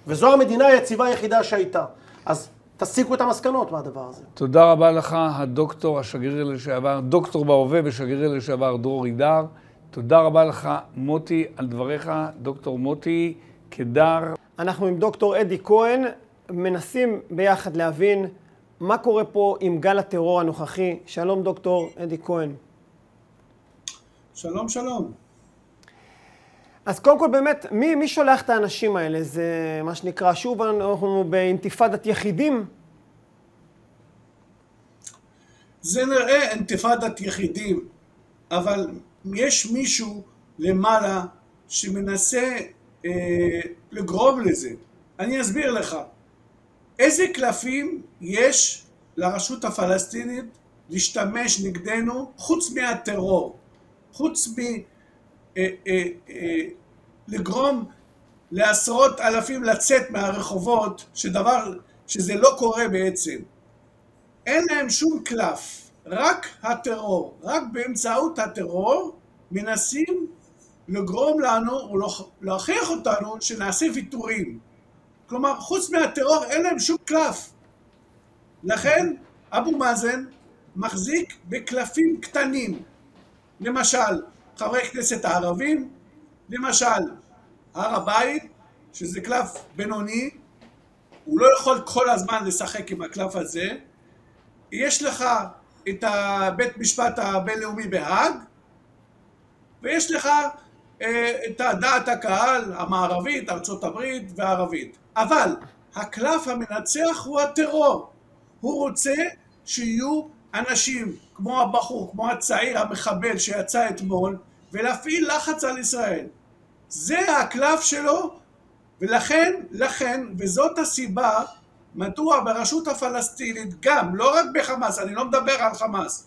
וזו המדינה היציבה היחידה שהייתה. אז תסיקו את המסקנות מהדבר הזה. תודה רבה לך, הדוקטור, השגריר לשעבר, דוקטור בהווה ושגריר לשעבר דרור עידר. תודה רבה לך, מוטי, על דבריך, דוקטור מוטי קדר. אנחנו עם דוקטור אדי כהן מנסים ביחד להבין מה קורה פה עם גל הטרור הנוכחי. שלום, דוקטור אדי כהן. שלום, שלום. אז קודם כל באמת, מי, מי שולח את האנשים האלה? זה מה שנקרא, שוב אנחנו באינתיפאדת יחידים? זה נראה אינתיפאדת יחידים, אבל יש מישהו למעלה שמנסה אה, לגרום לזה. אני אסביר לך. איזה קלפים יש לרשות הפלסטינית להשתמש נגדנו חוץ מהטרור, חוץ מ... אה, אה, אה, לגרום לעשרות אלפים לצאת מהרחובות, שדבר, שזה לא קורה בעצם. אין להם שום קלף, רק הטרור. רק באמצעות הטרור מנסים לגרום לנו, או להכריח אותנו, שנעשה ויתורים. כלומר, חוץ מהטרור אין להם שום קלף. לכן, אבו מאזן מחזיק בקלפים קטנים. למשל, חברי כנסת הערבים, למשל, הר הבית, שזה קלף בינוני, הוא לא יכול כל הזמן לשחק עם הקלף הזה. יש לך את הבית משפט הבינלאומי בהאג, ויש לך אה, את דעת הקהל המערבית, הברית והערבית. אבל הקלף המנצח הוא הטרור. הוא רוצה שיהיו אנשים כמו הבחור, כמו הצעיר המחבל שיצא אתמול, ולהפעיל לחץ על ישראל. זה הקלף שלו, ולכן, לכן, וזאת הסיבה מדוע ברשות הפלסטינית גם, לא רק בחמאס, אני לא מדבר על חמאס,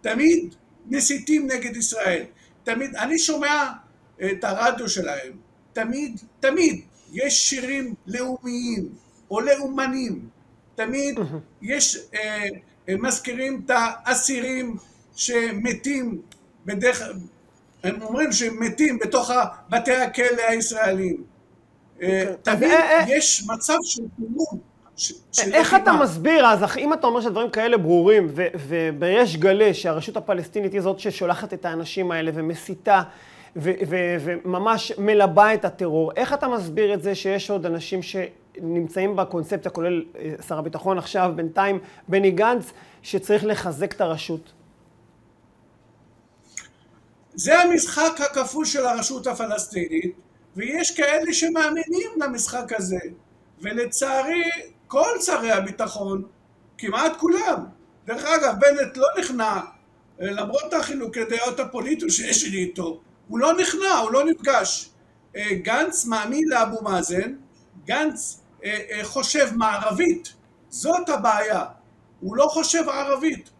תמיד מסיתים נגד ישראל. תמיד, אני שומע את הרדיו שלהם, תמיד, תמיד יש שירים לאומיים או לאומנים, תמיד יש, אה, מזכירים את האסירים שמתים בדרך, הם אומרים שהם מתים בתוך בתי הכלא הישראלים. אה, אוקיי. תמיד אה, אה, יש מצב של קימון. איך אתה מסביר, אז אם אתה אומר שהדברים כאלה ברורים, ובריש גלי שהרשות הפלסטינית היא זאת ששולחת את האנשים האלה ומסיתה, וממש מלבה את הטרור, איך אתה מסביר את זה שיש עוד אנשים שנמצאים בקונספציה, כולל שר הביטחון עכשיו, בינתיים בני גנץ, שצריך לחזק את הרשות? זה המשחק הכפול של הרשות הפלסטינית, ויש כאלה שמאמינים למשחק הזה, ולצערי כל שרי הביטחון, כמעט כולם, דרך אגב, בנט לא נכנע, למרות החילוקי דעות הפוליטיים שיש לי איתו, הוא לא נכנע, הוא לא נפגש. גנץ מאמין לאבו מאזן, גנץ חושב מערבית, זאת הבעיה, הוא לא חושב ערבית.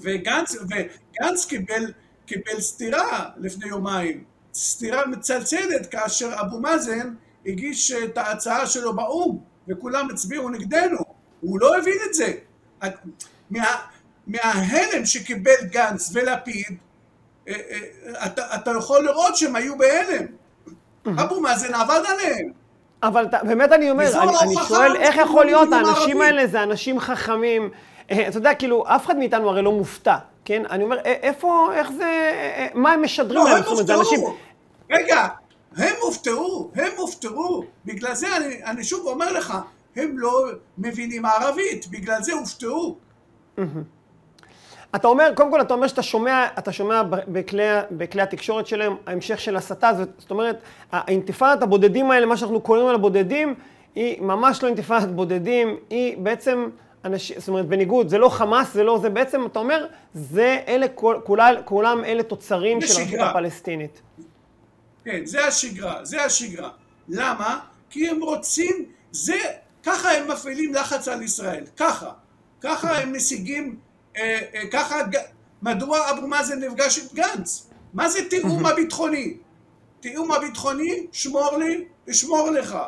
וגנץ, וגנץ קיבל, קיבל סטירה לפני יומיים, סטירה מצלצלת כאשר אבו מאזן הגיש את ההצעה שלו באו"ם וכולם הצביעו נגדנו, הוא לא הבין את זה. מה, מההלם שקיבל גנץ ולפיד, אה, אה, אתה, אתה יכול לראות שהם היו בהלם. אבו מאזן עבד עליהם. אבל באמת אני אומר, אני, אני שואל איך יכול להיות, האנשים האלה זה אנשים חכמים. אה, אתה יודע, כאילו, אף אחד מאיתנו הרי לא מופתע, כן? אני אומר, איפה, איך זה, מה הם משדרים לא, להם? הם הופתעו. רגע, הם הופתעו, הם הופתעו. בגלל זה אני, אני שוב אומר לך, הם לא מבינים ערבית, בגלל זה הופתעו. אתה אומר, קודם כל אתה אומר שאתה שומע, אתה שומע בכלי, בכלי התקשורת שלהם, ההמשך של הסתה, זאת אומרת, האינתיפאדת הבודדים האלה, מה שאנחנו קוראים על הבודדים, היא ממש לא אינתיפאדת בודדים, היא בעצם, אנשים, זאת אומרת, בניגוד, זה לא חמאס, זה לא, זה בעצם, אתה אומר, זה אלה, כולם, כולם אלה תוצרים של הרשות הפלסטינית. כן, זה השגרה, זה השגרה. למה? כי הם רוצים, זה, ככה הם מפעילים לחץ על ישראל, ככה. ככה הם משיגים, ככה, מדוע אבו מאזן נפגש עם גנץ? מה זה תיאום הביטחוני? תיאום הביטחוני, שמור לי, אשמור לך.